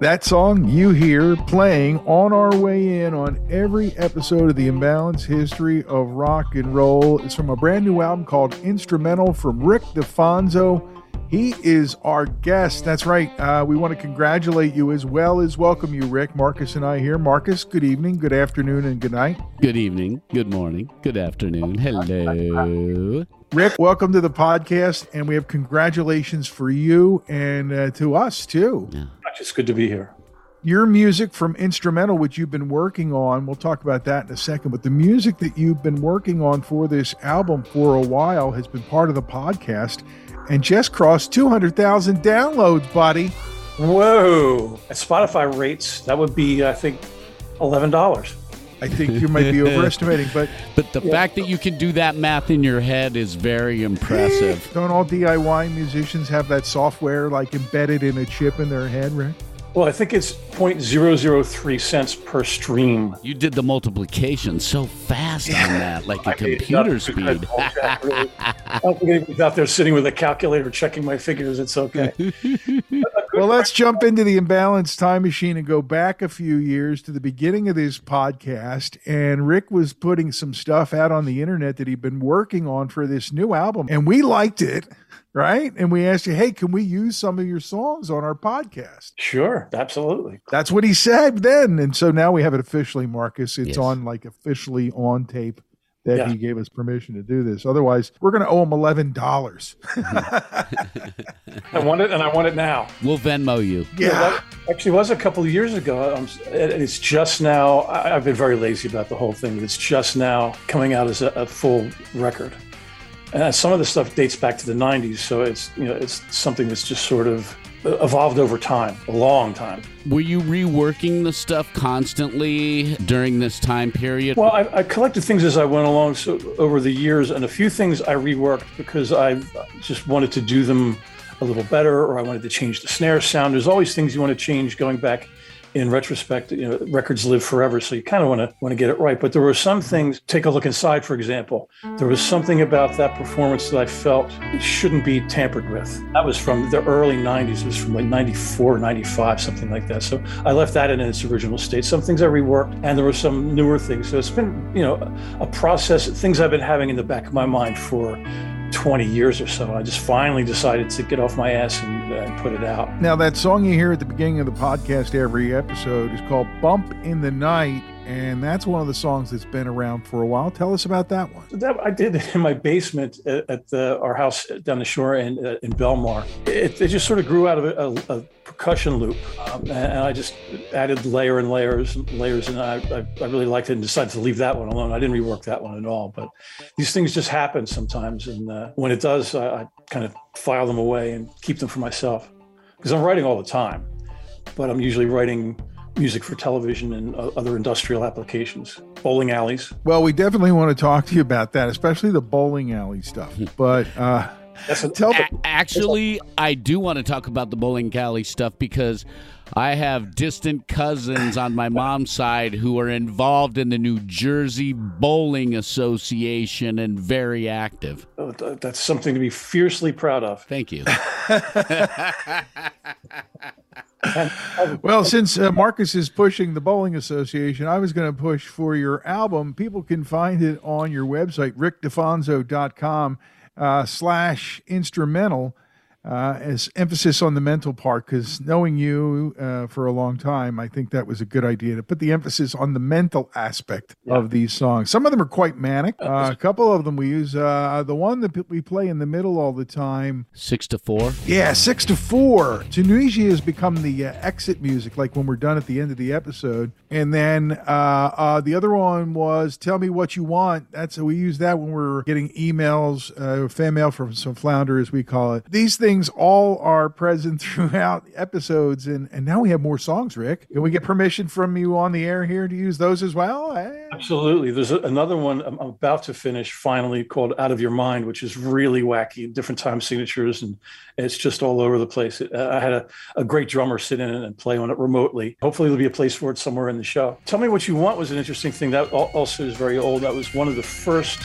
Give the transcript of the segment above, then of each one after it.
That song you hear playing on our way in on every episode of the Imbalance History of Rock and Roll is from a brand new album called Instrumental from Rick DiFonzo. He is our guest. That's right. Uh, we want to congratulate you as well as welcome you, Rick. Marcus and I here. Marcus, good evening, good afternoon, and good night. Good evening, good morning, good afternoon. Hello. Rick, welcome to the podcast, and we have congratulations for you and uh, to us too. Yeah. It's good to be here. Your music from Instrumental, which you've been working on, we'll talk about that in a second, but the music that you've been working on for this album for a while has been part of the podcast and just crossed 200,000 downloads, buddy. Whoa. At Spotify rates, that would be, I think, $11. I think you might be overestimating, but But the fact that you can do that math in your head is very impressive. don't all DIY musicians have that software like embedded in a chip in their head, right? Well, I think it's 0.003 cents per stream. You did the multiplication so fast on that, like a I made it computer speed. I don't think anybody's out there sitting with a calculator checking my figures. It's okay. Well, let's jump into the imbalanced time machine and go back a few years to the beginning of this podcast. And Rick was putting some stuff out on the internet that he'd been working on for this new album, and we liked it, right? And we asked you, hey, can we use some of your songs on our podcast? Sure, absolutely. That's what he said then. And so now we have it officially, Marcus. It's Yes. on like officially on tape that Yeah. he gave us permission to do this. Otherwise, we're going to owe him $11. I want it, and I want it now. We'll Venmo you. yeah. That actually was a couple of years ago. Um, and it's just now. I- I've been very lazy about the whole thing. It's just now coming out as a, a full record. And some of the stuff dates back to the '90s, so it's you know it's something that's just sort of evolved over time, a long time. Were you reworking the stuff constantly during this time period? Well, I, I collected things as I went along so, over the years, and a few things I reworked because I just wanted to do them a little better, or I wanted to change the snare sound. There's always things you want to change going back in retrospect. You know, records live forever, so you kind of want to want to get it right. But there were some things. Take a look inside, for example. There was something about that performance that I felt shouldn't be tampered with. That was from the early 90s. It was from like 94, 95, something like that. So I left that in its original state. Some things I reworked, and there were some newer things. So it's been, you know, a process, things I've been having in the back of my mind for 20 years or so. I just finally decided to get off my ass and, uh, put it out. Now, that song you hear at the beginning of the podcast every episode is called Bump in the Night, and that's one of the songs that's been around for a while. Tell us about that one. That I did it in my basement at, at the, our house down the shore in, uh, in Belmar. It, it just sort of grew out of a, a, a percussion loop, um, and, and I just added layer and layers and layers, and I, I, I really liked it and decided to leave that one alone. I didn't rework that one at all, but these things just happen sometimes, and uh, when it does, I, I kind of file them away and keep them for myself because I'm writing all the time, but I'm usually writing music for television and uh, other industrial applications, bowling alleys. Well, we definitely want to talk to you about that, especially the bowling alley stuff. But uh, That's a, tell A- actually, I do want to talk about the bowling alley stuff because I have distant cousins on my mom's side who are involved in the New Jersey Bowling Association and very active. Oh, that's something to be fiercely proud of. Thank you. Well, since uh, Marcus is pushing the Bowling Association, I was going to push for your album. People can find it on your website, rickdifonzo.com uh, slash instrumental, uh, as emphasis on the mental part, because knowing you uh, for a long time, I think that was a good idea to put the emphasis on the mental aspect of these songs. Some of them are quite manic. Uh, a couple of them we use. Uh, the one that we play in the middle all the time Six to four. yeah, six to four. Tunisia has become the uh, exit music, like when we're done at the end of the episode. And then uh, uh, the other one was "Tell Me What You Want." That's we use that when we're getting emails, uh, fan mail from some flounder, as we call it. These things all are present throughout episodes, and and now we have more songs. Rick, can we get permission from you on the air here to use those as well? Eh? Absolutely. There's another one I'm I'm about to finish finally called Out of Your Mind, which is really wacky, different time signatures, and it's just all over the place. I had a, a great drummer sit in and play on it remotely. Hopefully, there'll be a place for it somewhere in the show. Tell Me What You Want was an interesting thing. That also is very old. That was one of the first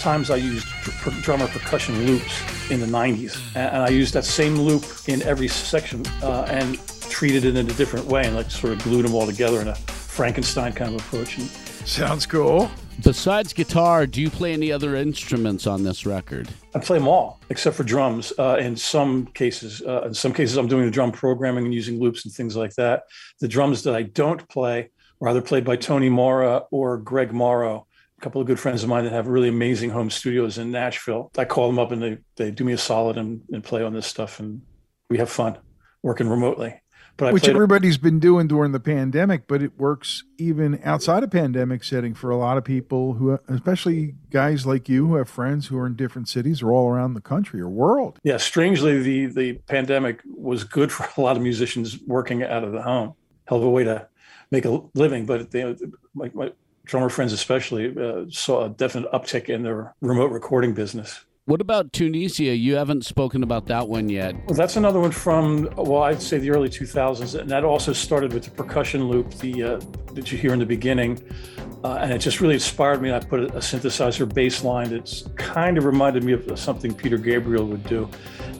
times I used per- drummer percussion loops in the 90s. And, and I used that same loop in every section. Uh, and treated it in a different way and like sort of glued them all together in a Frankenstein kind of approach. And Sounds cool. Besides guitar, do you play any other instruments on this record? I play them all except for drums. Uh, in some cases, uh, in some cases, I'm doing the drum programming and using loops and things like that. The drums that I don't play are either played by Tony Mora or Greg Morrow, a couple of good friends of mine that have really amazing home studios in Nashville. I call them up and they they do me a solid and, and play on this stuff, and we have fun working remotely. But which everybody's been doing during the pandemic, but it works even outside of pandemic setting for a lot of people who, especially guys like you who have friends who are in different cities or all around the country or world. Yeah, strangely, the the pandemic was good for a lot of musicians working out of the home. Hell of a way to make a living, but they, my, my drummer friends especially uh, saw a definite uptick in their remote recording business. What about Tunisia? You haven't spoken about that one yet. Well, that's another one from, well, I'd say the early 2000s. And that also started with the percussion loop the uh, that you hear in the beginning. Uh, and it just really inspired me. I put a, a synthesizer bass line that's kind of reminded me of something Peter Gabriel would do.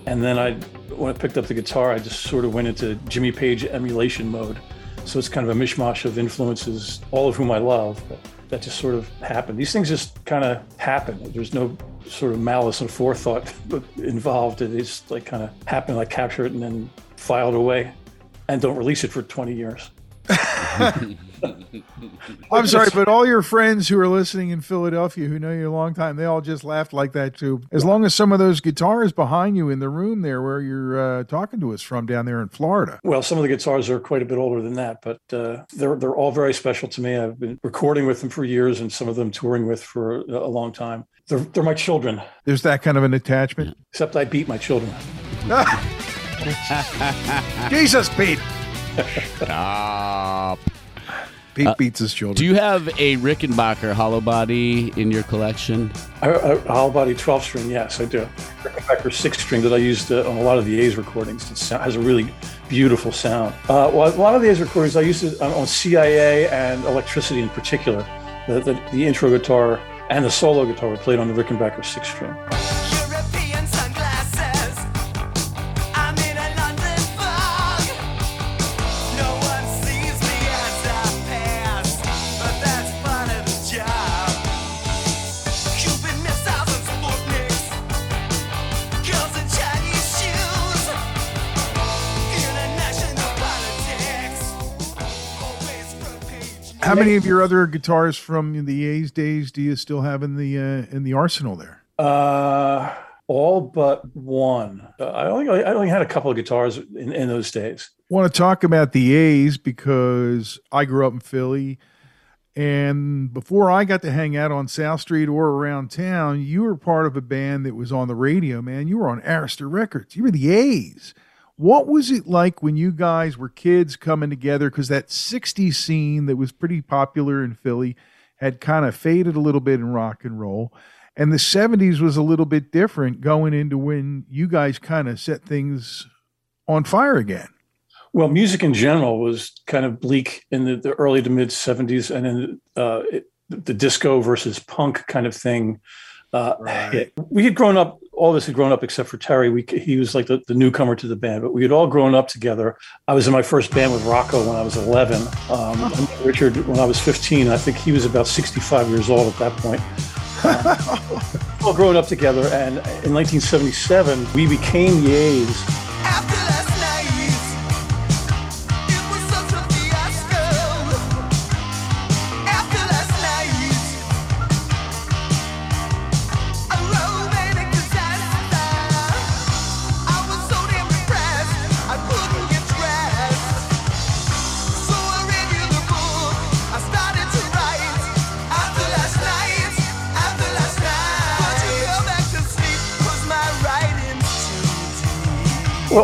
And then I, when I picked up the guitar, I just sort of went into Jimmy Page emulation mode. So it's kind of a mishmash of influences, all of whom I love. But that just sort of happened. These things just kind of happen. There's no sort of malice and forethought involved. It just like kind of happen. I capture it and then file it away, and don't release it for 20 years. I'm sorry, but all your friends who are listening in Philadelphia who know you a long time, they all just laughed like that too. As long as some of those guitars behind you in the room there where you're uh, talking to us from down there in Florida. Well, some of the guitars are quite a bit older than that, but uh, they're they're all very special to me. I've been recording with them for years, and some of them touring with for a long time. They're they're my children. There's that kind of an attachment. Except I beat my children. Jesus, Pete. Stop. Pete uh, beats his children. Do you have a Rickenbacker hollow body in your collection? A, a hollow body 12 string, yes, I do. Rickenbacker 6 string that I used uh, on a lot of the A's recordings. It has a really beautiful sound. Uh, well, a lot of the A's recordings I used it on, on CIA and electricity in particular. The, the, the intro guitar and the solo guitar were played on the Rickenbacker 6 string. How many of your other guitars from the A's days do you still have in the uh, in the arsenal there? Uh, all but one. Uh, I only I only had a couple of guitars in, in those days. I want to talk about the A's because I grew up in Philly. And before I got to hang out on South Street or around town, you were part of a band that was on the radio, man. You were on Arista Records. You were the A's. What was it like when you guys were kids coming together? Because that 60s scene that was pretty popular in Philly had kind of faded a little bit in rock and roll. And the 70s was a little bit different going into when you guys kind of set things on fire again. Well, music in general was kind of bleak in the, the early to mid 70s. And then uh, it, the disco versus punk kind of thing uh, right. We had grown up, all of us had grown up except for Terry. We, he was like the, the, newcomer to the band, but we had all grown up together. I was in my first band with Rocco when I was 11. Um, Richard when I was 15. I think he was about 65 years old at that point. Um, all growing up together. And in 1977, we became the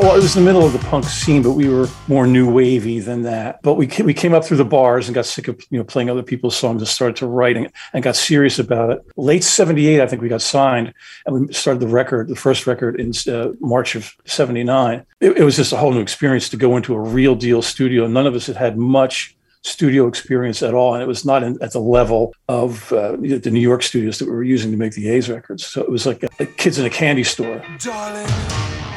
well, it was the middle of the punk scene, but we were more new wavy than that. But we we came up through the bars and got sick of you know playing other people's songs and started to writing and, and got serious about it. Late '78, I think we got signed, and we started the record, the first record in uh, March of '79. It, it was just a whole new experience to go into a real deal studio. None of us had had much studio experience at all, and it was not in, at the level of uh, the New York studios that we were using to make the A's records. So it was like a, a kids in a candy store. Darling.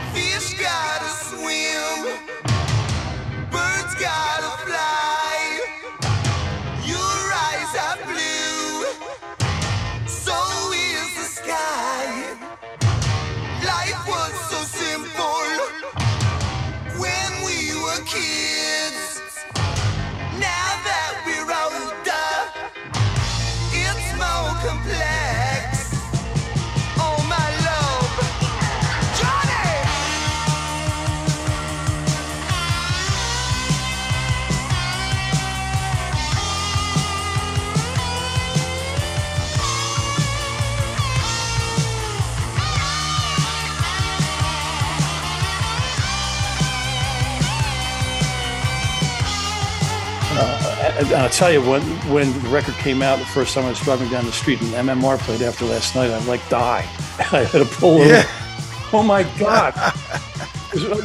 And I'll tell you, when when the record came out, the first time I was driving down the street and MMR played after last night, I'm like die. I had to pull over. Yeah. Oh my god!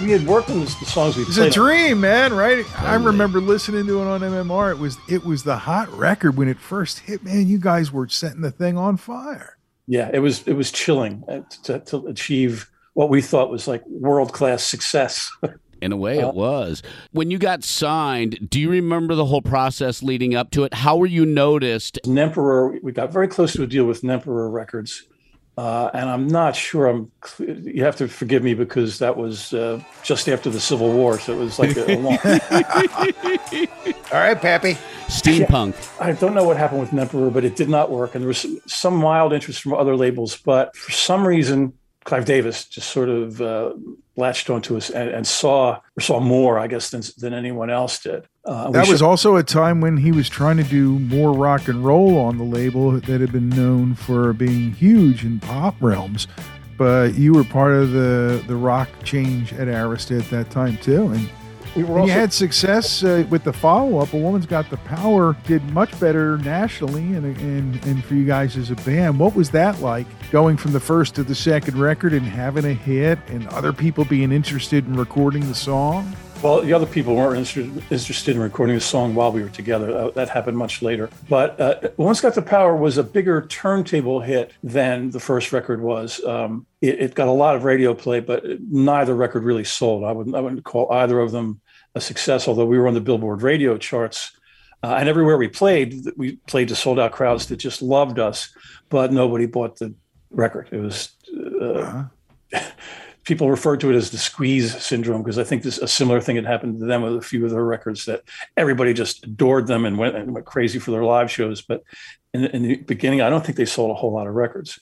we had worked on this, the songs we played It's a dream, man, right? I remember listening to it on MMR. It was it was the hot record when it first hit. Man, you guys were setting the thing on fire. Yeah, it was it was chilling uh, to, to achieve what we thought was like world class success. In a way, it was. When you got signed, do you remember the whole process leading up to it? How were you noticed? Nemperor, we got very close to a deal with Nemperor Records. Uh, and I'm not sure. I'm. You have to forgive me because that was uh, just after the Civil War, so it was like a, a long. All right, Pappy. Steampunk. I don't know what happened with Nemperor, but it did not work, and there was some mild interest from other labels, but for some reason, Clive Davis just sort of uh, latched onto us and, and saw or saw more, I guess, than than anyone else did. Uh, That was should- also a time when he was trying to do more rock and roll on the label that had been known for being huge in pop realms. But you were part of the the rock change at Arista at that time too, and we were And you had success uh, with the follow up. A Woman's Got the Power did much better nationally and, and, and for you guys as a band. What was that like going from the first to the second record and having a hit and other people being interested in recording the song? Well, the other people weren't interested, interested in recording the song while we were together. That happened much later. But uh, Woman's Got the Power was a bigger turntable hit than the first record was. Um, it, it got a lot of radio play, but neither record really sold. I wouldn't, I wouldn't call either of them a success, although we were on the Billboard radio charts. Uh, and everywhere we played, we played to sold out crowds that just loved us, but nobody bought the record. It was. Uh, people refer to it as the squeeze syndrome because I think this a similar thing had happened to them with a few of their records that everybody just adored them and went and went crazy for their live shows. But in, in the beginning, I don't think they sold a whole lot of records,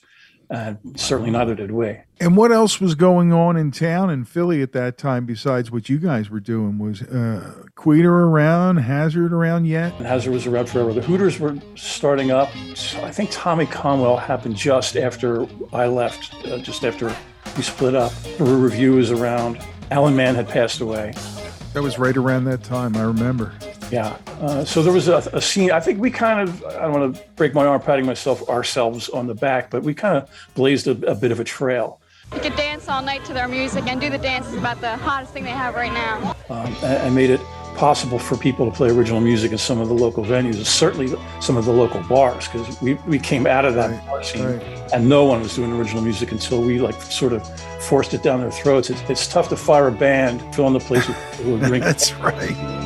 and certainly neither did we. And what else was going on in town in Philly at that time besides what you guys were doing? Was uh, Queter around, Hazard around yet? And Hazard was around forever. The Hooters were starting up. I think Tommy Conwell happened just after I left, uh, just after we split up. Beru Revue was around. Alan Mann had passed away. That was right around that time, I remember. Yeah. Uh, so there was a, a scene. I think we kind of, I don't want to break my arm patting myself ourselves on the back, but we kind of blazed a, a bit of a trail. You could dance all night to their music and do the dance. dances about the hottest thing they have right now. um, and, and made it possible for people to play original music in some of the local venues, and certainly some of the local bars, because we, we came out of that bar scene right. and no one was doing original music until we like sort of forced it down their throats. It's, it's tough to fire a band, fill in the place with people who are drinking. That's right.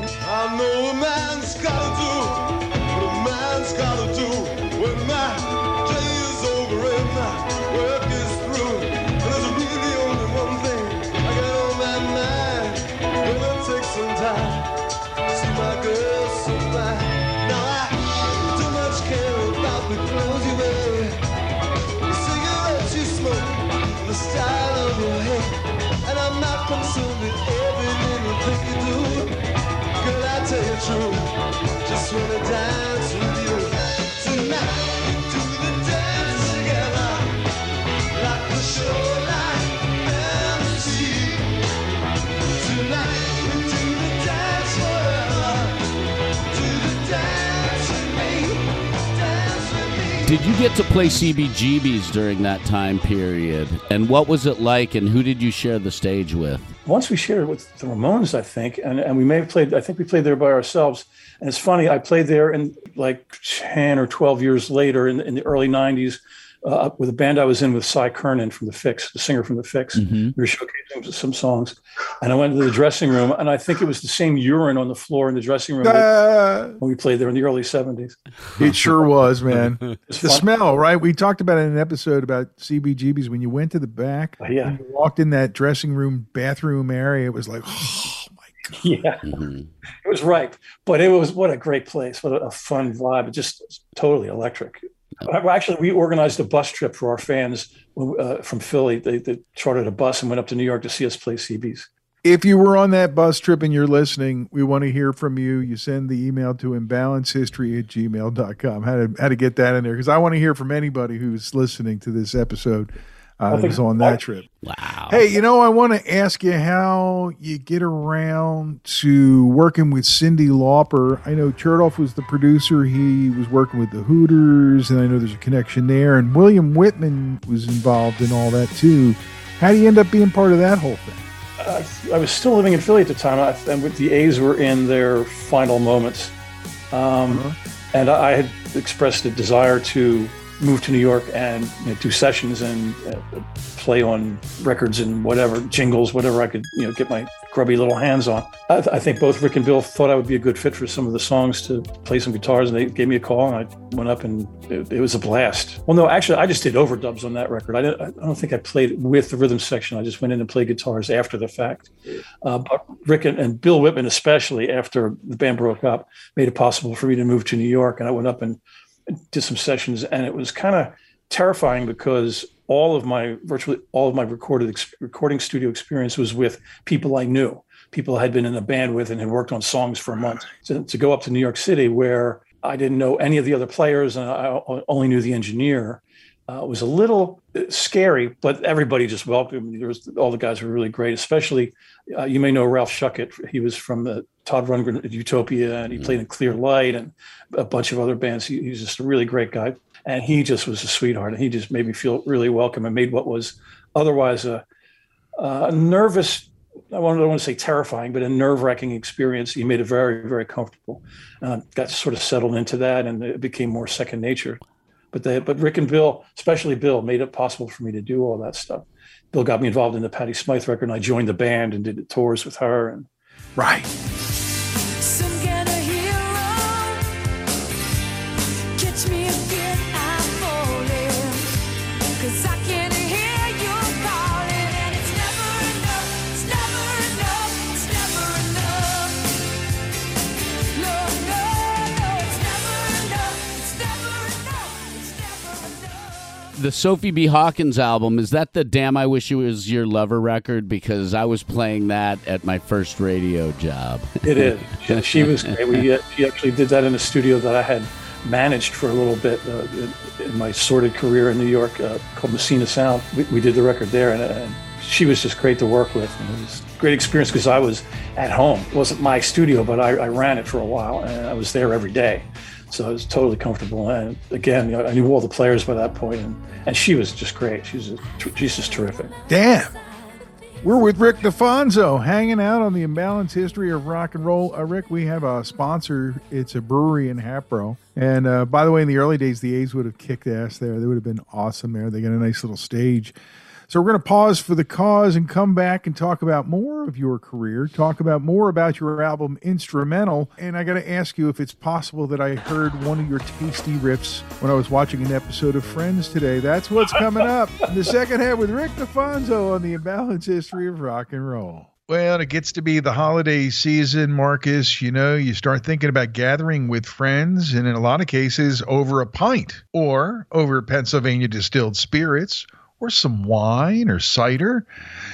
Did you get to play CBGBs during that time period? And what was it like? And who did you share the stage with? once we shared it with the Ramones, I think, and, and we may have played, I think we played there by ourselves. And it's funny, I played there in like 10 or 12 years later in, in the early 90s uh, with a band I was in with Cy Curnin from The Fixx, the singer from The Fixx. We were showcasing some songs. And I went into the dressing room, and I think it was the same urine on the floor in the dressing room Uh, when we played there in the early 70s. it sure was, man. It's The fun. smell, right? We talked about it in an episode about CBGBs. When you went to the back, Oh, yeah. you walked in that dressing room, bathroom area, it was like, oh my God. Yeah, it was right. But it was what a great place. What a, a fun vibe. Just totally electric. Well, Actually, we organized a bus trip for our fans uh, from Philly. They, they chartered a bus and went up to New York to see us play CBs. If you were on that bus trip and you're listening, we want to hear from you. You send the email to imbalancehistory at gmail.com. How to, how to get that in there? Because I want to hear from anybody who's listening to this episode. That was on that trip. Wow. Hey, you know, I want to ask you how you get around to working with Cyndi Lauper. I know Chertoff was the producer. He was working with the Hooters, and I know there's a connection there. And William Wittman was involved in all that too. How do you end up being part of that whole thing? Uh, I was still living in Philly at the time, and the A's were in their final moments. Um, And I I had expressed a desire to move to New York and you know, do sessions and uh, play on records and whatever jingles, whatever I could, you know, get my grubby little hands on. I, I think both Rick and Bill thought I would be a good fit for some of the songs to play some guitars, and they gave me a call, and I went up, and it, it was a blast. Well, no, actually, I just did overdubs on that record. I, didn't, I don't think I played with the rhythm section. I just went in and played guitars after the fact. Uh, but Rick and, and Bill Wittman, especially after the band broke up, made it possible for me to move to New York, and I went up and did some sessions, and it was kind of terrifying because all of my virtually all of my recorded ex- recording studio experience was with people I knew, people I had been in a band with and had worked on songs for a month. To, to go up to New York City where I didn't know any of the other players and I only knew the engineer. Uh, was a little uh, scary, but everybody just welcomed me. There was all the guys were really great, especially uh, you may know Ralph Shuckett. He was from the Todd Rundgren Utopia, and he played in Clear Light and a bunch of other bands. He, he's just a really great guy, and he just was a sweetheart. And he just made me feel really welcome and made what was otherwise a, a nervous. I don't want to say terrifying, but a nerve-wracking experience. He made it very, very comfortable. Uh, got sort of settled into that, and it became more second nature. But they, but Rick and Bill, especially Bill, made it possible for me to do all that stuff. Bill got me involved in the Patty Smyth record, and I joined the band and did tours with her. And Right. The Sophie B. Hawkins album is that the "Damn I Wish It Was Your Lover" record? Because I was playing that at my first radio job. it is. She, she was great. We, uh, she actually did that in a studio that I had managed for a little bit uh, in, in my sordid career in New York uh, called Messina Sound. We, we did the record there, and, and she was just great to work with. And it was a great experience because I was at home. It wasn't my studio, but I, I ran it for a while, and I was there every day. So I was totally comfortable. And again, I knew all the players by that point, and, and she was just great. She's she's just terrific. Damn. We're with Rick DiFonzo, hanging out on the imbalanced history of rock and roll. Uh, Rick, we have a sponsor. It's a brewery in Hatboro. And uh, by the way, in the early days, the A's would have kicked ass there. They would have been awesome there. They got a nice little stage. So we're going to pause for the cause and come back and talk about more of your career, talk about more about your album Instrumental. And I got to ask you if it's possible that I heard one of your tasty riffs when I was watching an episode of Friends today. That's what's coming up in the second half with Rick DiFonzo on the imbalanced history of rock and roll. Well, it gets to be the holiday season, Marcus. You know, you start thinking about gathering with friends, and in a lot of cases, over a pint or over Pennsylvania distilled spirits or some wine or cider.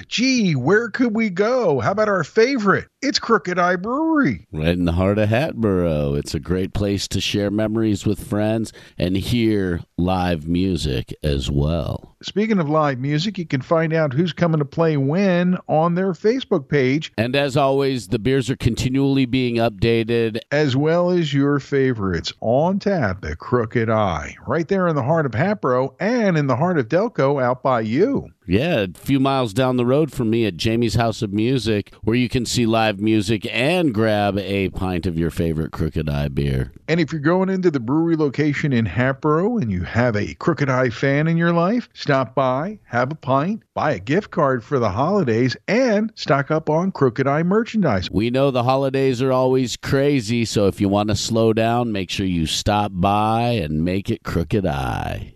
Gee, where could we go? How about our favorite? It's Crooked Eye Brewery. Right in the heart of Hatboro. It's a great place to share memories with friends and hear live music as well. Speaking of live music, you can find out who's coming to play when on their Facebook page, And as always, the beers are continually being updated. as well as your favorites on tap at Crooked Eye, right there in the heart of Hatboro and in the heart of Delco out by you. Yeah, a few miles down the road from me at Jamie's House of Music, where you can see live music and grab a pint of your favorite Crooked Eye beer. And if you're going into the brewery location in Hatboro and you have a Crooked Eye fan in your life, stop by, have a pint, buy a gift card for the holidays, and stock up on Crooked Eye merchandise. We know the holidays are always crazy, so if you want to slow down, make sure you stop by and make it Crooked Eye.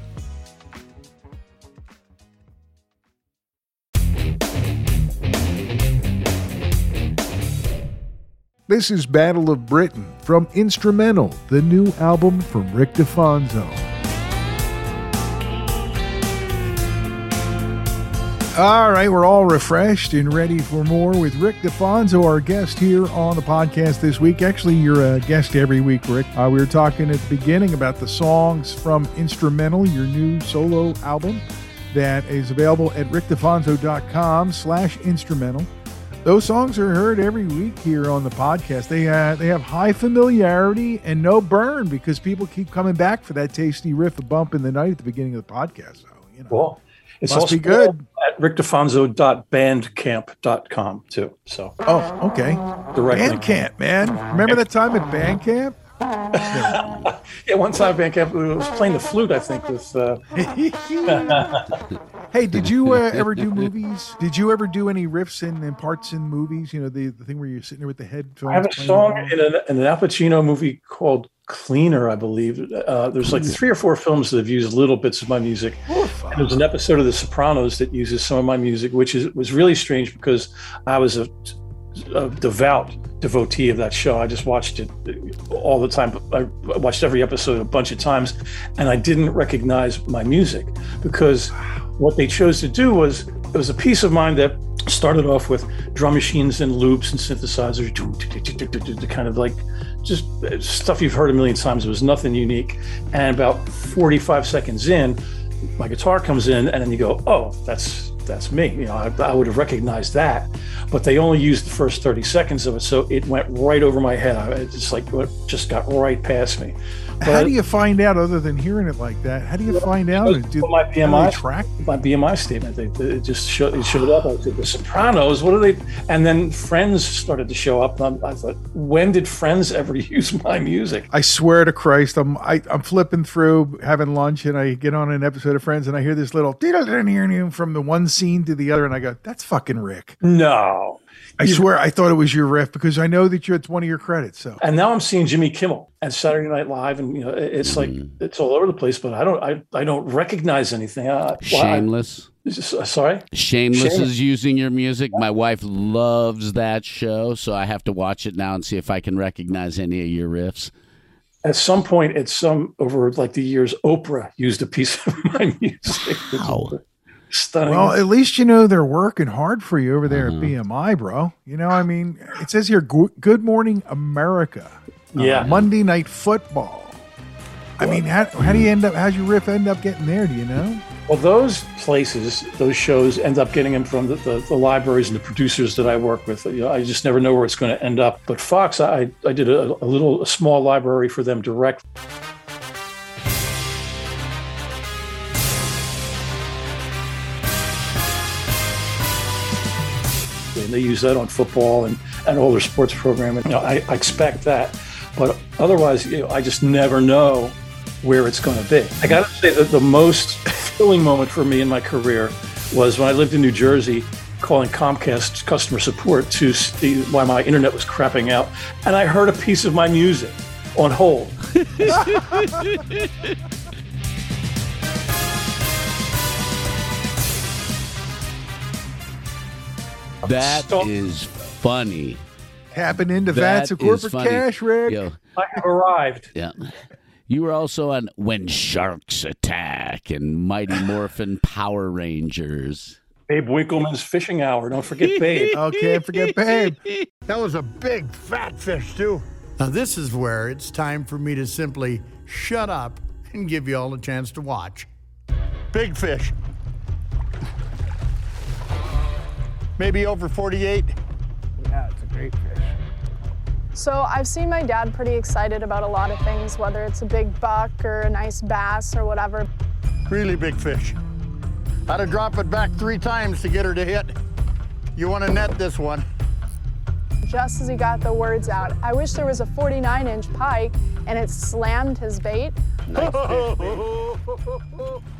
This is Battle of Britain from Instrumental, the new album from Rick DiFonzo. All right, we're all refreshed and ready for more with Rick DiFonzo, our guest here on the podcast this week. Actually, you're a guest every week, Rick. Uh, we were talking at the beginning about the songs from Instrumental, your new solo album that is available at rickdifonzo.com slash instrumental. Those songs are heard every week here on the podcast. They uh, they have high familiarity and no burn because people keep coming back for that tasty riff, a bump in the night at the beginning of the podcast. So you know, Cool. It's Must also be good. at rickdifonzo.bandcamp.com too. So oh, okay. directly. Bandcamp, man. Remember that time at Bandcamp? Yeah, one time Bandcamp was playing the flute, I think, with uh, Hey, did you uh, ever do movies? Did you ever do any riffs and, and parts in movies? You know, the, the thing where you're sitting there with the headphones. I have a song in an, in an Al Pacino movie called Cleaner, I believe. Uh, there's like three or four films that have used little bits of my music. And there's an episode of The Sopranos that uses some of my music, which is was really strange because I was a, a devout devotee of that show. I just watched it all the time. I watched every episode a bunch of times, and I didn't recognize my music because what they chose to do was it was a piece of mine that started off with drum machines and loops and synthesizers, kind of like just stuff you've heard a million times. It was nothing unique. And about 45 seconds in, my guitar comes in, and then you go, "Oh, that's that's me." You know, I, I would have recognized that, but they only used the first 30 seconds of it, so it went right over my head. I, it just like it just got right past me. How do you find out other than hearing it like that? How do you find out? Do, my how do they BMI track? my BMI statement. They, they just showed, it showed up. I said, The Sopranos. What are they? And then Friends started to show up. And I thought, when did Friends ever use my music? I swear to Christ, I'm I, I'm flipping through having lunch and I get on an episode of Friends and I hear this little from the one scene to the other and I go, "That's fucking Rick." No. I swear, I thought it was your riff because I know that you it's one of your credits. So And now I'm seeing Jimmy Kimmel and Saturday Night Live, and you know, it- it's like it's all over the place. But I don't, I, I don't recognize anything. I, well, I- Shameless. just- uh, sorry. Shameless Shameless. is using your music. My wife loves that show, so I have to watch it now and see if I can recognize any of your riffs. At some point, at some over like the years, Oprah used a piece of my music. Wow. Stunning. Well, at least you know they're working hard for you over there at BMI, bro. You know, I mean, it says here, "Good Morning America." uh, Yeah. Monday Night Football. I mean, how, how do you end up? How's your riff end up getting there? Do you know? Well, those places, those shows end up getting them from the, the, the libraries and the producers that I work with. You know, I just never know where it's going to end up. But Fox, I, I did a, a little a small library for them direct. And they use that on football and, and all their sports programming. You know, I, I expect that. But otherwise, you know, I just never know where it's going to be. I got to say that the most thrilling moment for me in my career was when I lived in New Jersey calling Comcast customer support to see why my internet was crapping out. And I heard a piece of my music on hold. That Stop. is funny. Tapping into That vats of corporate funny. cash, Rick. Yo, I have arrived. yeah. You were also on When Sharks Attack and Mighty Morphin Power Rangers. Babe Winkelman's fishing hour. Don't forget Babe. Oh, can't forget Babe. That was a big fat fish, too. Now, this is where it's time for me to simply shut up and give you all a chance to watch. Big fish. Maybe over 48. Yeah, it's a great fish. So I've seen my dad pretty excited about a lot of things, whether it's a big buck or a nice bass or whatever. Really big fish. Had to drop it back three times to get her to hit. You want to net this one. Just as he got the words out, I wish there was a 49 inch pike and it slammed his bait.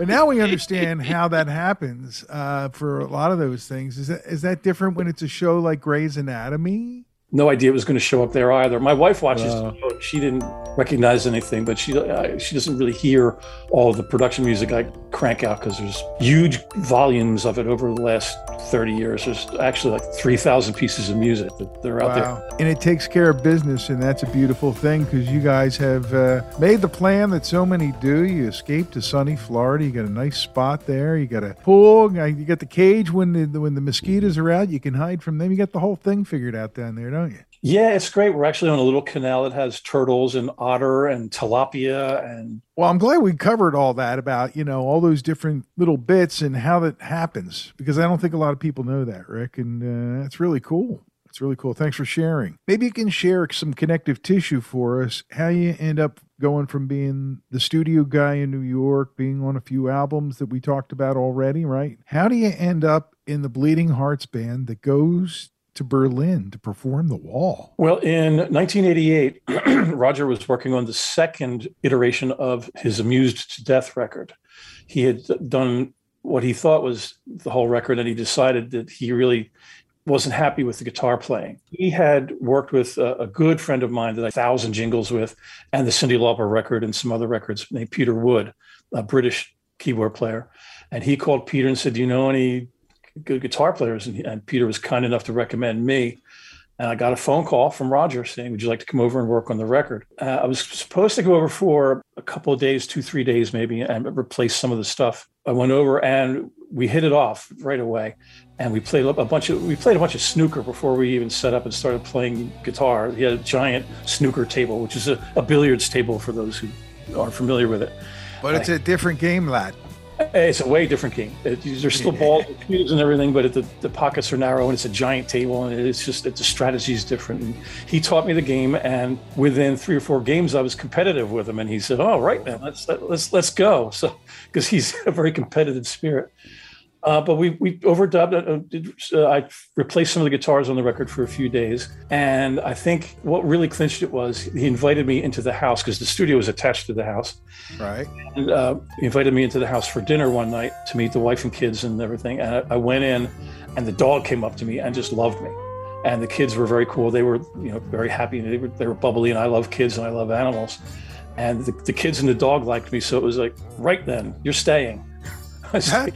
But now we understand how that happens uh, for a lot of those things. Is that is that different when it's a show like Grey's Anatomy? No idea it was going to show up there either. My wife watches. show. She didn't recognize anything, but she uh, she doesn't really hear all the production music I crank out because there's huge volumes of it over the last 30 years. There's actually like 3,000 pieces of music that, are out there. And it takes care of business, and that's a beautiful thing because you guys have uh, made the plan that so many do. You escape to sunny Florida. You got a nice spot there. You got a pool. You got the cage when the when the mosquitoes are out. You can hide from them. You got the whole thing figured out down there, don't you? Yeah, it's great. We're actually on a little canal that has turtles and otter and tilapia and Well, I'm glad we covered all that about, you know, all those different little bits and how that happens because I don't think a lot of people know that, Rick. And uh, that's really cool. It's really cool. Thanks for sharing. Maybe you can share some connective tissue for us, how you end up going from being the studio guy in New York, being on a few albums that we talked about already, right? How do you end up in the Bleeding Hearts band that goes to Berlin to perform The Wall? Well, in 1988, Roger was working on the second iteration of his Amused to Death record. He had done what he thought was the whole record, and he decided that he really wasn't happy with the guitar playing. He had worked with a, a good friend of mine that I thousand jingles with, and the Cyndi Lauper record and some other records named Peter Wood, a British keyboard player. And he called Peter and said, Do you know any good guitar players? And, and Peter was kind enough to recommend me. And I got a phone call from Roger saying, Would you like to come over and work on the record? Uh, I was supposed to go over for a couple of days, two, three days maybe, and replace some of the stuff. I went over and we hit it off right away. And we played a bunch of we played a bunch of snooker before we even set up and started playing guitar. He had a giant snooker table, which is a, a billiards table for those who aren't familiar with it. But it's a different game, lad. It's a way different game. It, there's still balls and cubes and everything, but it, the, the pockets are narrow and it's a giant table and it's just it, the strategy is different. And he taught me the game, and within three or four games, I was competitive with him. And he said, "Oh, right, man, let's let's let's go." So because he's a very competitive spirit. Uh, but we we overdubbed it. Uh, did, uh, I replaced some of the guitars on the record for a few days, and I think what really clinched it was he invited me into the house because the studio was attached to the house. Right. And uh, he invited me into the house for dinner one night to meet the wife and kids and everything. And I, I went in, and the dog came up to me and just loved me. And the kids were very cool. They were, you know, very happy. They were, they were bubbly, and I love kids and I love animals. And the, the kids and the dog liked me, so it was like, right then, you're staying. I was like,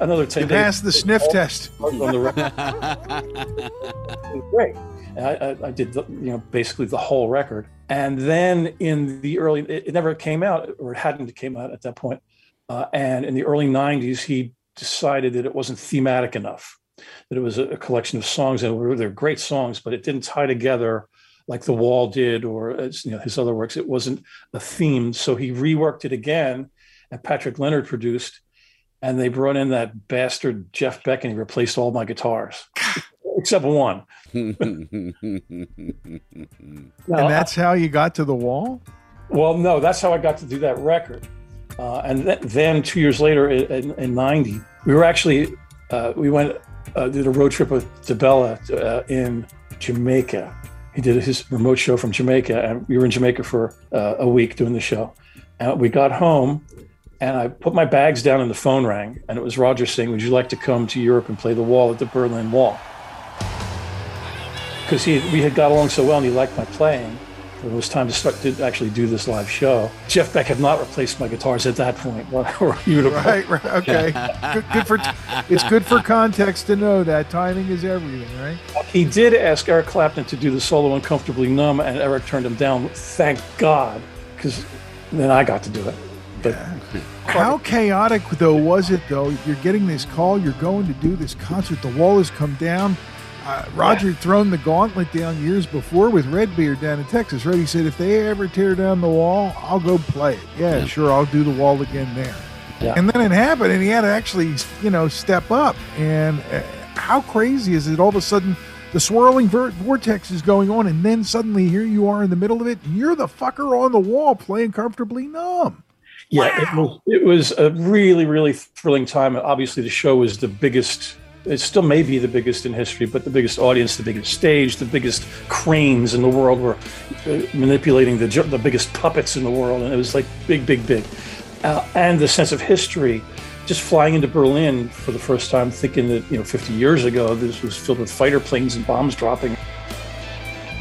another ten You days. passed the sniff test. on the record. It was great. And I, I, I did, the, you know, basically the whole record. And then in the early, it, it never came out, or it hadn't came out at that point. Uh, and in the early '90s, he decided that it wasn't thematic enough. That it was a, a collection of songs, and were, they're great songs, but it didn't tie together like The Wall did, or as, you know, his other works. It wasn't a theme, so he reworked it again, and Patrick Leonard produced and they brought in that bastard Jeff Beck and he replaced all my guitars except one. and that's how you got to the wall? Well, no, that's how I got to do that record. Uh, and th- then two years later, in, in '90, we were actually uh, we went uh, did a road trip with DeBella uh, in Jamaica. He did his remote show from Jamaica, and we were in Jamaica for uh, a week doing the show. And we got home, and I put my bags down, and the phone rang, and it was Roger saying, "Would you like to come to Europe and play the Wall at the Berlin Wall?" Because he we had got along so well, and he liked my playing. It was time to start to actually do this live show. Jeff Beck had not replaced my guitars at that point. or he would have Right, right, okay. good, good for it's good for context to know that timing is everything, right? He did ask Eric Clapton to do the solo on Comfortably Numb, and Eric turned him down. Thank God, because then I got to do it. But How chaotic though was it though? You're getting this call, you're going to do this concert, the wall has come down. Uh, Roger had thrown the gauntlet down years before with Redbeard down in Texas, right? He said, if they ever tear down the wall, I'll go play it. Yeah, sure, I'll do the wall again there. Yeah. And then it happened, and he had to actually, you know, step up. And uh, how crazy is it? All of a sudden, the swirling ver- vortex is going on, and then suddenly here you are in the middle of it, and you're the fucker on the wall playing comfortably numb. Yeah, it was it was a really really thrilling time. Obviously, the show was the biggest. It still may be the biggest in history, but the biggest audience, the biggest stage, the biggest cranes in the world were uh, manipulating the the biggest puppets in the world, and it was like big, big, big. Uh, and the sense of history, just flying into Berlin for the first time, thinking that you know 50 years ago this was filled with fighter planes and bombs dropping.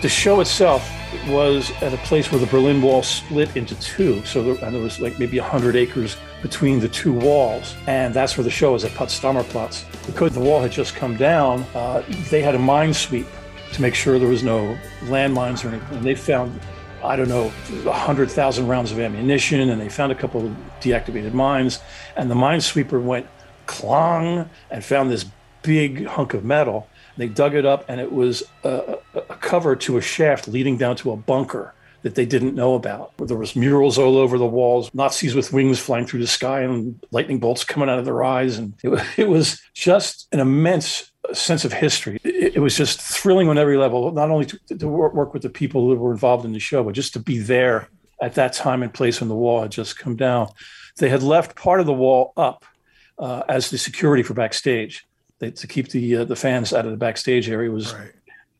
The show itself was at a place where the Berlin Wall split into two. So there, and there was like maybe 100 acres between the two walls. And that's where the show was at Potsdamer Platz. Because the wall had just come down, uh, they had a mine sweep to make sure there was no landmines or anything. And they found, I don't know, 100,000 rounds of ammunition and they found a couple of deactivated mines. And the minesweeper went clong and found this big hunk of metal. They dug it up, and it was a cover to a shaft leading down to a bunker that they didn't know about. There was murals all over the walls, Nazis with wings flying through the sky, and lightning bolts coming out of their eyes, and it, it was just an immense sense of history. It, it was just thrilling on every level. Not only to, to work, with the people that were involved in the show, but just to be there at that time and place when the wall had just come down. They had left part of the wall up uh, as the security for backstage. They, to keep the uh, the fans out of the backstage area was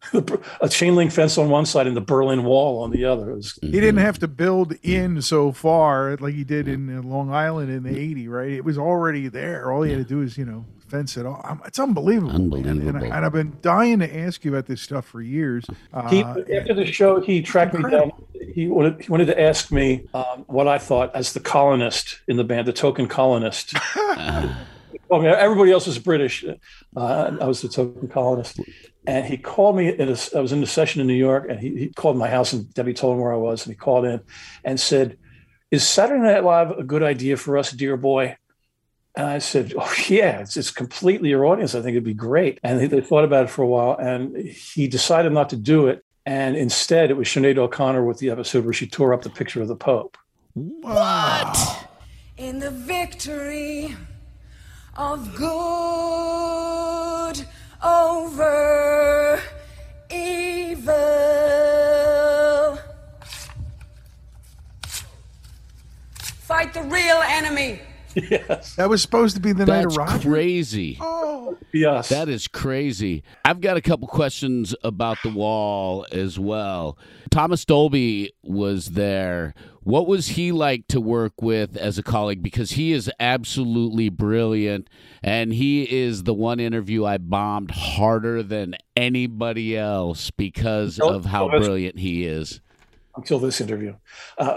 a chain link fence on one side and the Berlin Wall on the other. It was, He didn't have to build in so far like he did in uh, Long Island in the 80, right? It was already there. All he had to do is, you know, fence it off. Um, It's unbelievable. man. And, Unbelievable. And I've been dying to ask you about this stuff for years. Uh, he, after the show, he tracked me down. He wanted, he wanted to ask me um, what I thought as the colonist in the band, the token colonist. Well, I mean, everybody else was British. Uh, I was a token colonist. And he called me. In a, I was in a session in New York, and he, he called my house, and Debbie told him where I was, and he called in and said, "Is Saturday Night Live a good idea for us, dear boy?" And I said, "Oh yeah, it's, it's completely your audience. I think it'd be great." And they, they thought about it for a while, and he decided not to do it. And instead, it was Sinead O'Connor with the episode where she tore up the picture of the Pope. What? In the victory of good over evil. Fight the real enemy. Yes. That was supposed to be the night That's of Roger. crazy. Oh, yes. That is crazy. I've got a couple questions about the wall as well. Thomas Dolby was there. What was he like to work with as a colleague? Because he is absolutely brilliant, and he is the one interview I bombed harder than anybody else because Nope. of how that's- brilliant he is. Until this interview. Uh,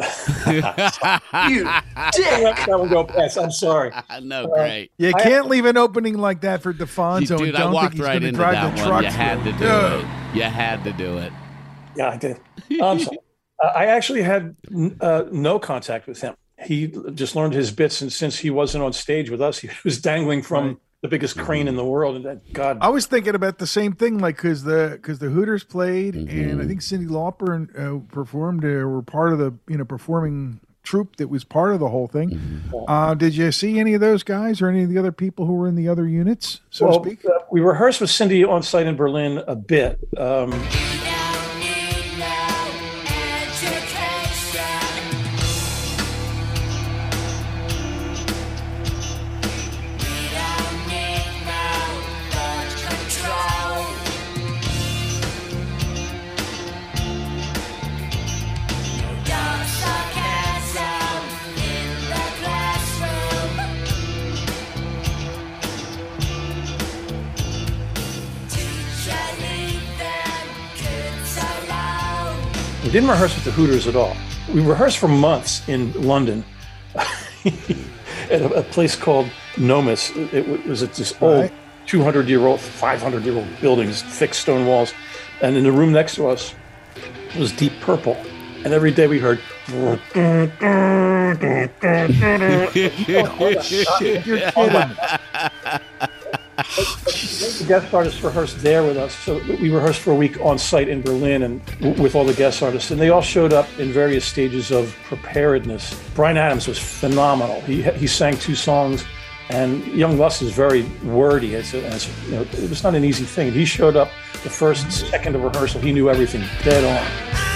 you That one go past. I'm sorry. no, great. You can't leave an opening like that for DiFonzo. Dude, and I don't think walked he's right gonna into drive that the one. truck You had to do Dude. it. You had to do it. Yeah, I did. Um, so, uh, I actually had uh, no contact with him. He just learned his bits, and since he wasn't on stage with us, he was dangling from the biggest crane in the world. And that, God, I was thinking about the same thing, like because the because the Hooters played, Mm-hmm. and I think Cyndi Lauper uh, performed, uh, were part of the you know performing troupe that was part of the whole thing. Mm-hmm. Uh, did you see any of those guys or any of the other people who were in the other units, so well, to speak? uh, we rehearsed with Cyndi on site in Berlin a bit. Um, didn't rehearse with the Hooters at all. We rehearsed for months in London at a, a place called Nomis. It, wa- was at this old 200 year old, 500 year old buildings, thick stone walls. And in the room next to us was Deep Purple. And every day we heard. You're kidding. The guest artists rehearsed there with us. So we rehearsed for a week on site in Berlin and with all the guest artists. And they all showed up in various stages of preparedness. Bryan Adams was phenomenal. He, he sang two songs. And Young Lust is very wordy. It's, a, it's you know, it was not an easy thing. He showed up the first second of rehearsal. He knew everything dead on.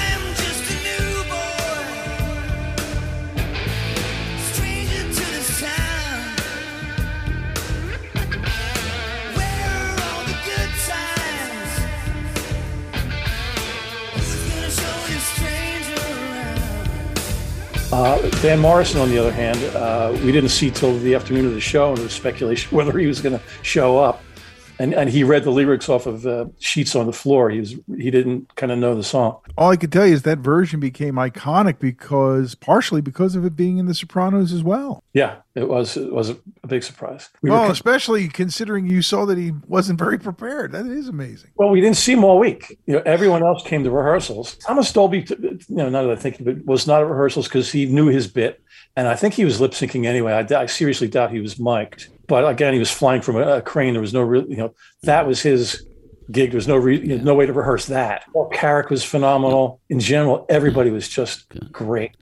Uh, Morrison, on the other hand, uh, we didn't see till the afternoon of the show, and there was speculation whether he was going to show up. And and he read the lyrics off of uh, sheets on the floor. He was he didn't kind of know the song. All I can tell you is that version became iconic because partially because of it being in The Sopranos as well. Yeah, it was it was a, big surprise. We well, were, especially considering you saw that he wasn't very prepared. That is amazing. well, we didn't see him all week. You know, everyone else came to rehearsals. Thomas Dolby, you know, now that I think of it, was not at rehearsals because he knew his bit, and I think he was lip syncing anyway. I seriously doubt he was mic'd. But again, he was flying from a, a crane. There was no real, you know, that was his gig. There was no re- you know, no way to rehearse that. Well, Carrack was phenomenal. In general, everybody was just great.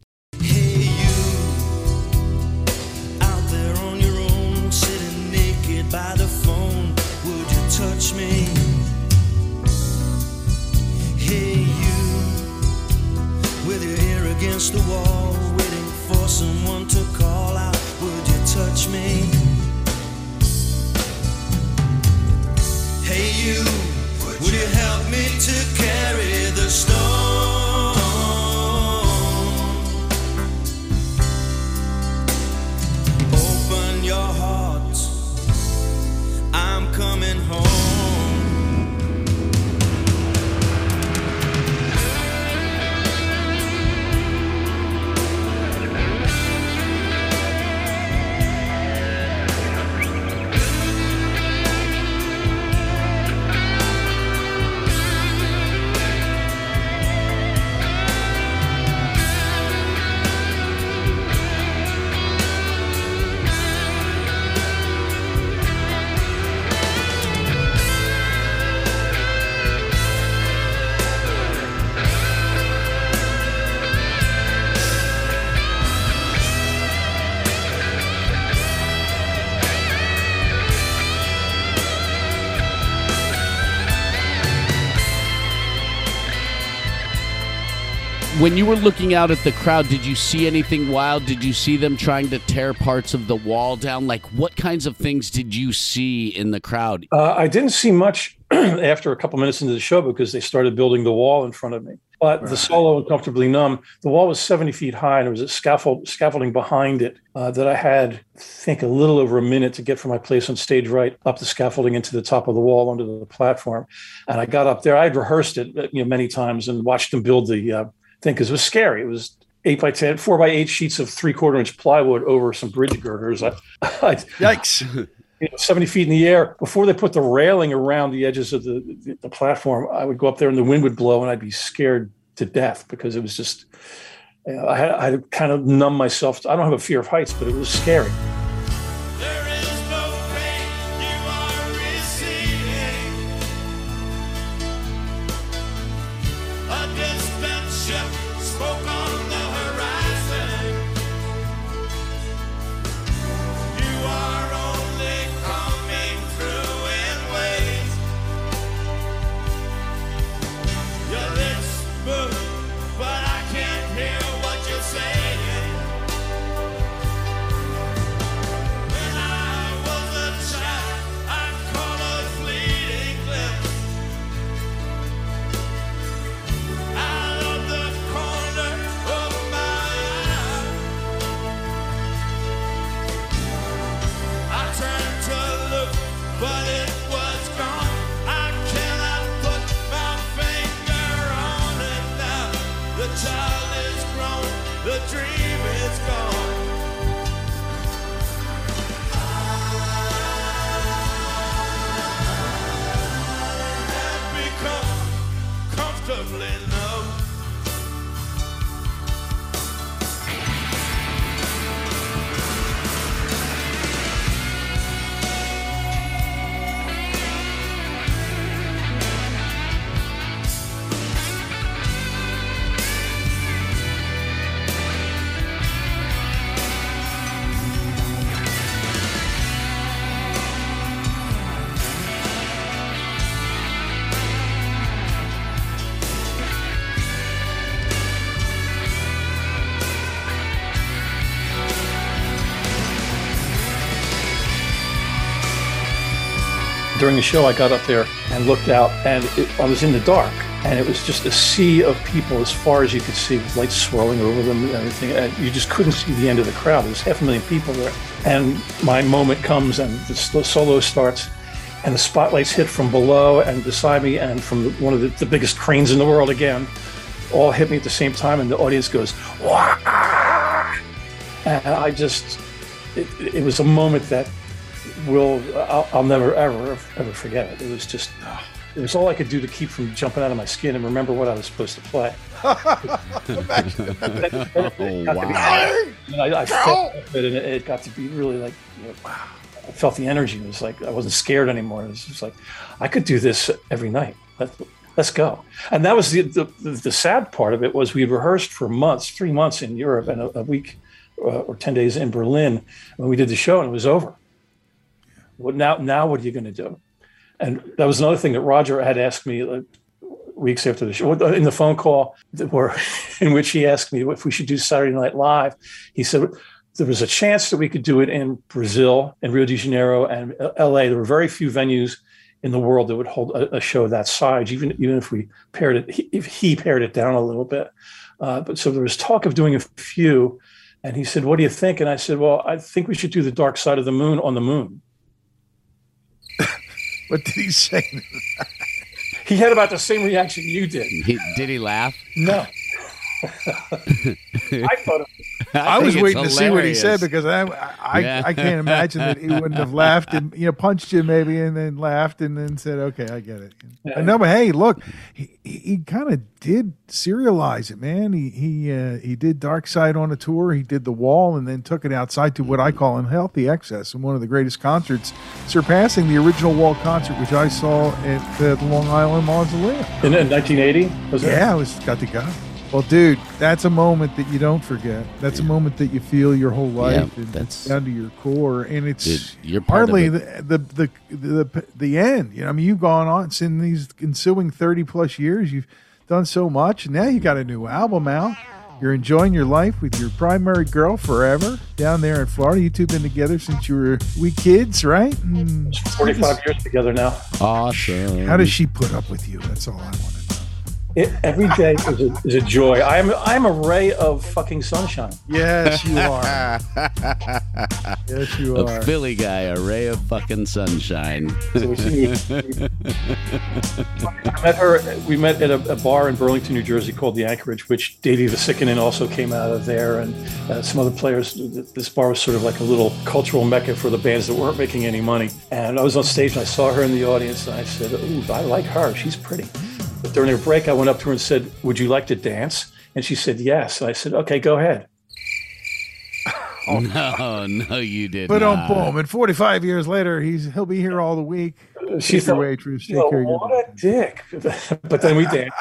When you were looking out at the crowd, did you see anything wild? Did you see them trying to tear parts of the wall down? Like, what kinds of things did you see in the crowd? Uh, I didn't see much after a couple minutes into the show because they started building the wall in front of me. But the solo on comfortably numb, the wall was 70 feet high and there was a scaffold scaffolding behind it uh, that I had, I think, a little over a minute to get from my place on stage right up the scaffolding into the top of the wall onto the platform. And I got up there. I had rehearsed it uh, you know many times and watched them build the uh, thing because it was scary. It was eight by ten, four by eight sheets of three quarter inch plywood over some bridge girders. I, I, Yikes. you know, 70 feet in the air before they put the railing around the edges of the, the, the platform i would go up there and the wind would blow and i'd be scared to death because it was just you know, I, had, I had kind of numb myself i don't have a fear of heights but it was scary during the show, I got up there and looked out, and it, I was in the dark, and it was just a sea of people as far as you could see, with lights swirling over them and everything. And you just couldn't see the end of the crowd. There's half a million people there. And my moment comes, and the the solo starts, and the spotlights hit from below and beside me, and from one of the, the biggest cranes in the world again, all hit me at the same time, and the audience goes, "Wah!" And I just, it, it was a moment that will I'll, I'll never ever ever forget it. It was just it was all I could do to keep from jumping out of my skin and remember what I was supposed to play. Oh, wow. And I, I felt it, and it, got to be really like, you know, wow. I felt the energy. It was like I wasn't scared anymore. It was just like I could do this every night. Let's, let's go. And that was the, the the sad part of it was we had rehearsed for months, three months in Europe, and a, a week uh, or ten days in Berlin when we did the show, and it was over. Well, now now what are you going to do? And that was another thing that Roger had asked me like, weeks after the show in the phone call in which he asked me if we should do Saturday Night Live. He said there was a chance that we could do it in Brazil, in Rio de Janeiro, and L.A. There were very few venues in the world that would hold a, a show that size, even even if we pared it, if he pared it down a little bit. Uh, but so there was talk of doing a few, and he said, "What do you think?" And I said, "Well, I think we should do the Dark Side of the Moon on the Moon." What did he say? He had about the same reaction you did. He, did he laugh? No. I thought it I, was think it's waiting to see what he said because I I, Yeah. I can't imagine that he wouldn't have laughed and you know punched you maybe and then laughed and then said okay I get it. I know, but hey, look, he, he, he kind of did serialize it, man. He he uh, he did Dark Side on a tour. He did the Wall and then took it outside to what I call unhealthy excess and one of the greatest concerts, surpassing the original Wall concert which I saw at the Long Island Mausoleum. in, in 1980. Was it? Yeah, I was got to go. Well, dude, that's a moment that you don't forget. That's a moment that you feel your whole life and that's- down to your core, and it's Dude, you're part of hardly it. the, the the the the end. You know, I mean, you've gone on in these ensuing thirty plus years. You've done so much, and now you got a new album out. You're enjoying your life with your primary girl forever down there in Florida. You two been together since you were wee kids, right? And 45 years together now. Awesome. How does she put up with you? That's all I want to know. It, every day is a, is a joy. I'm I'm a ray of fucking sunshine. Yes, you are. yes, you A are. Philly guy, a ray of fucking sunshine. So we see- I met her. We met at a, a bar in Burlington, New Jersey, called the Anchorage, which Davey Vasikinen also came out of there, and uh, some other players. This bar was sort of like a little cultural mecca for the bands that weren't making any money. And I was on stage, and I saw her in the audience, and I said, "Ooh, I like her. She's pretty." During a break, I went up to her and said, "Would you like to dance?" And she said, "Yes." And I said, "Okay, go ahead." no, no, you did But on not. boom, and 45 years later, he's he'll be here all the week. She's Take your waitress, take care of your what a dick. but then we danced.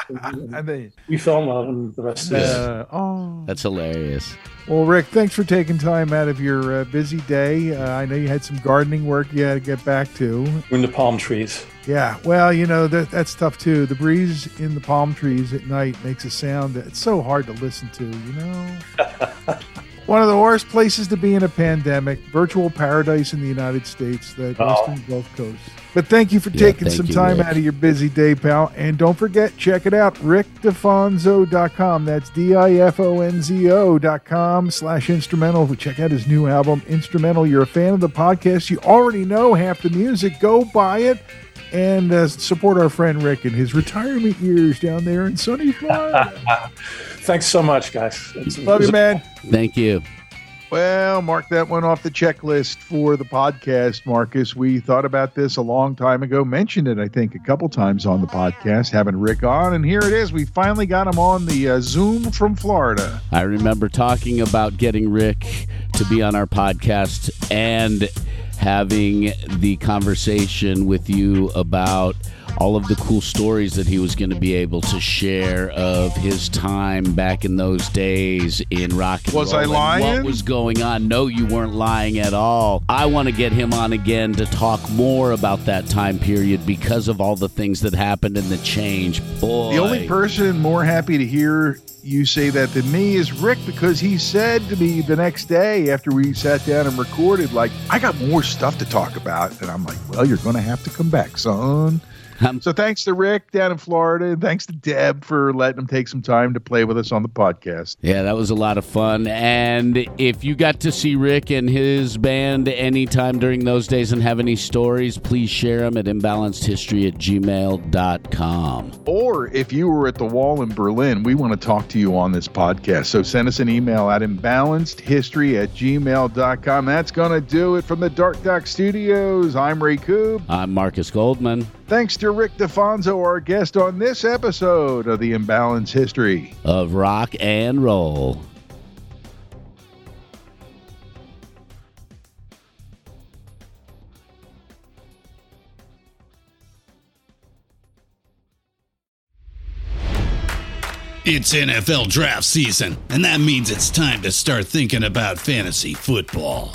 I mean, we fell in love, and the rest is uh, oh. That's hilarious. Well, Rick, thanks for taking time out of your uh, busy day. Uh, I know you had some gardening work you had to get back to. in the palm trees. Yeah, well, you know that that's tough too. The breeze in the palm trees at night makes a sound that's so hard to listen to. You know, one of the worst places to be in a pandemic, virtual paradise in the United States, the Oh. Western Gulf Coast. But thank you for Yeah, taking some you, time Rick. out of your busy day, pal. And don't forget, check it out, rickdifonzo.com. That's D-I-F-O-N-Z-O dot com slash instrumental. Check out his new album, Instrumental. You're a fan of the podcast. You already know half the music. Go buy it and uh, support our friend Rick in his retirement years down there in sunny Florida. Thanks so much, guys. It's- Love you, man. Thank you. Well, mark that one off the checklist for the podcast, Marcus. We thought about this a long time ago, mentioned it, I think, a couple times on the podcast, having Rick on. And here it is. We finally got him on the uh, Zoom from Florida. I remember talking about getting Rick to be on our podcast and having the conversation with you about all of the cool stories that he was going to be able to share of his time back in those days in rock and Was roll I lying? What was going on? No, you weren't lying at all. I want to get him on again to talk more about that time period because of all the things that happened and the change. Boy, The only person more happy to hear you say that than me is Rick because he said to me the next day after we sat down and recorded, like, I got more stuff to talk about. And I'm like, well, you're going to have to come back, son. Um, so thanks to Rick down in Florida, and thanks to Deb for letting him take some time to play with us on the podcast. Yeah, that was a lot of fun. And if you got to see Rick and his band anytime during those days and have any stories, please share them at imbalancedhistory at gmail.com. Or if you were at the wall in Berlin, we want to talk to you on this podcast. So send us an email at imbalancedhistory at gmail.com. That's going to do it from the Dark Doc Studios. I'm Ray Coob. I'm Marcus Goldman Thanks to Rick DiFonzo, our guest on this episode of the Imbalance History. of Rock and Roll. It's NFL draft season, and that means it's time to start thinking about fantasy football.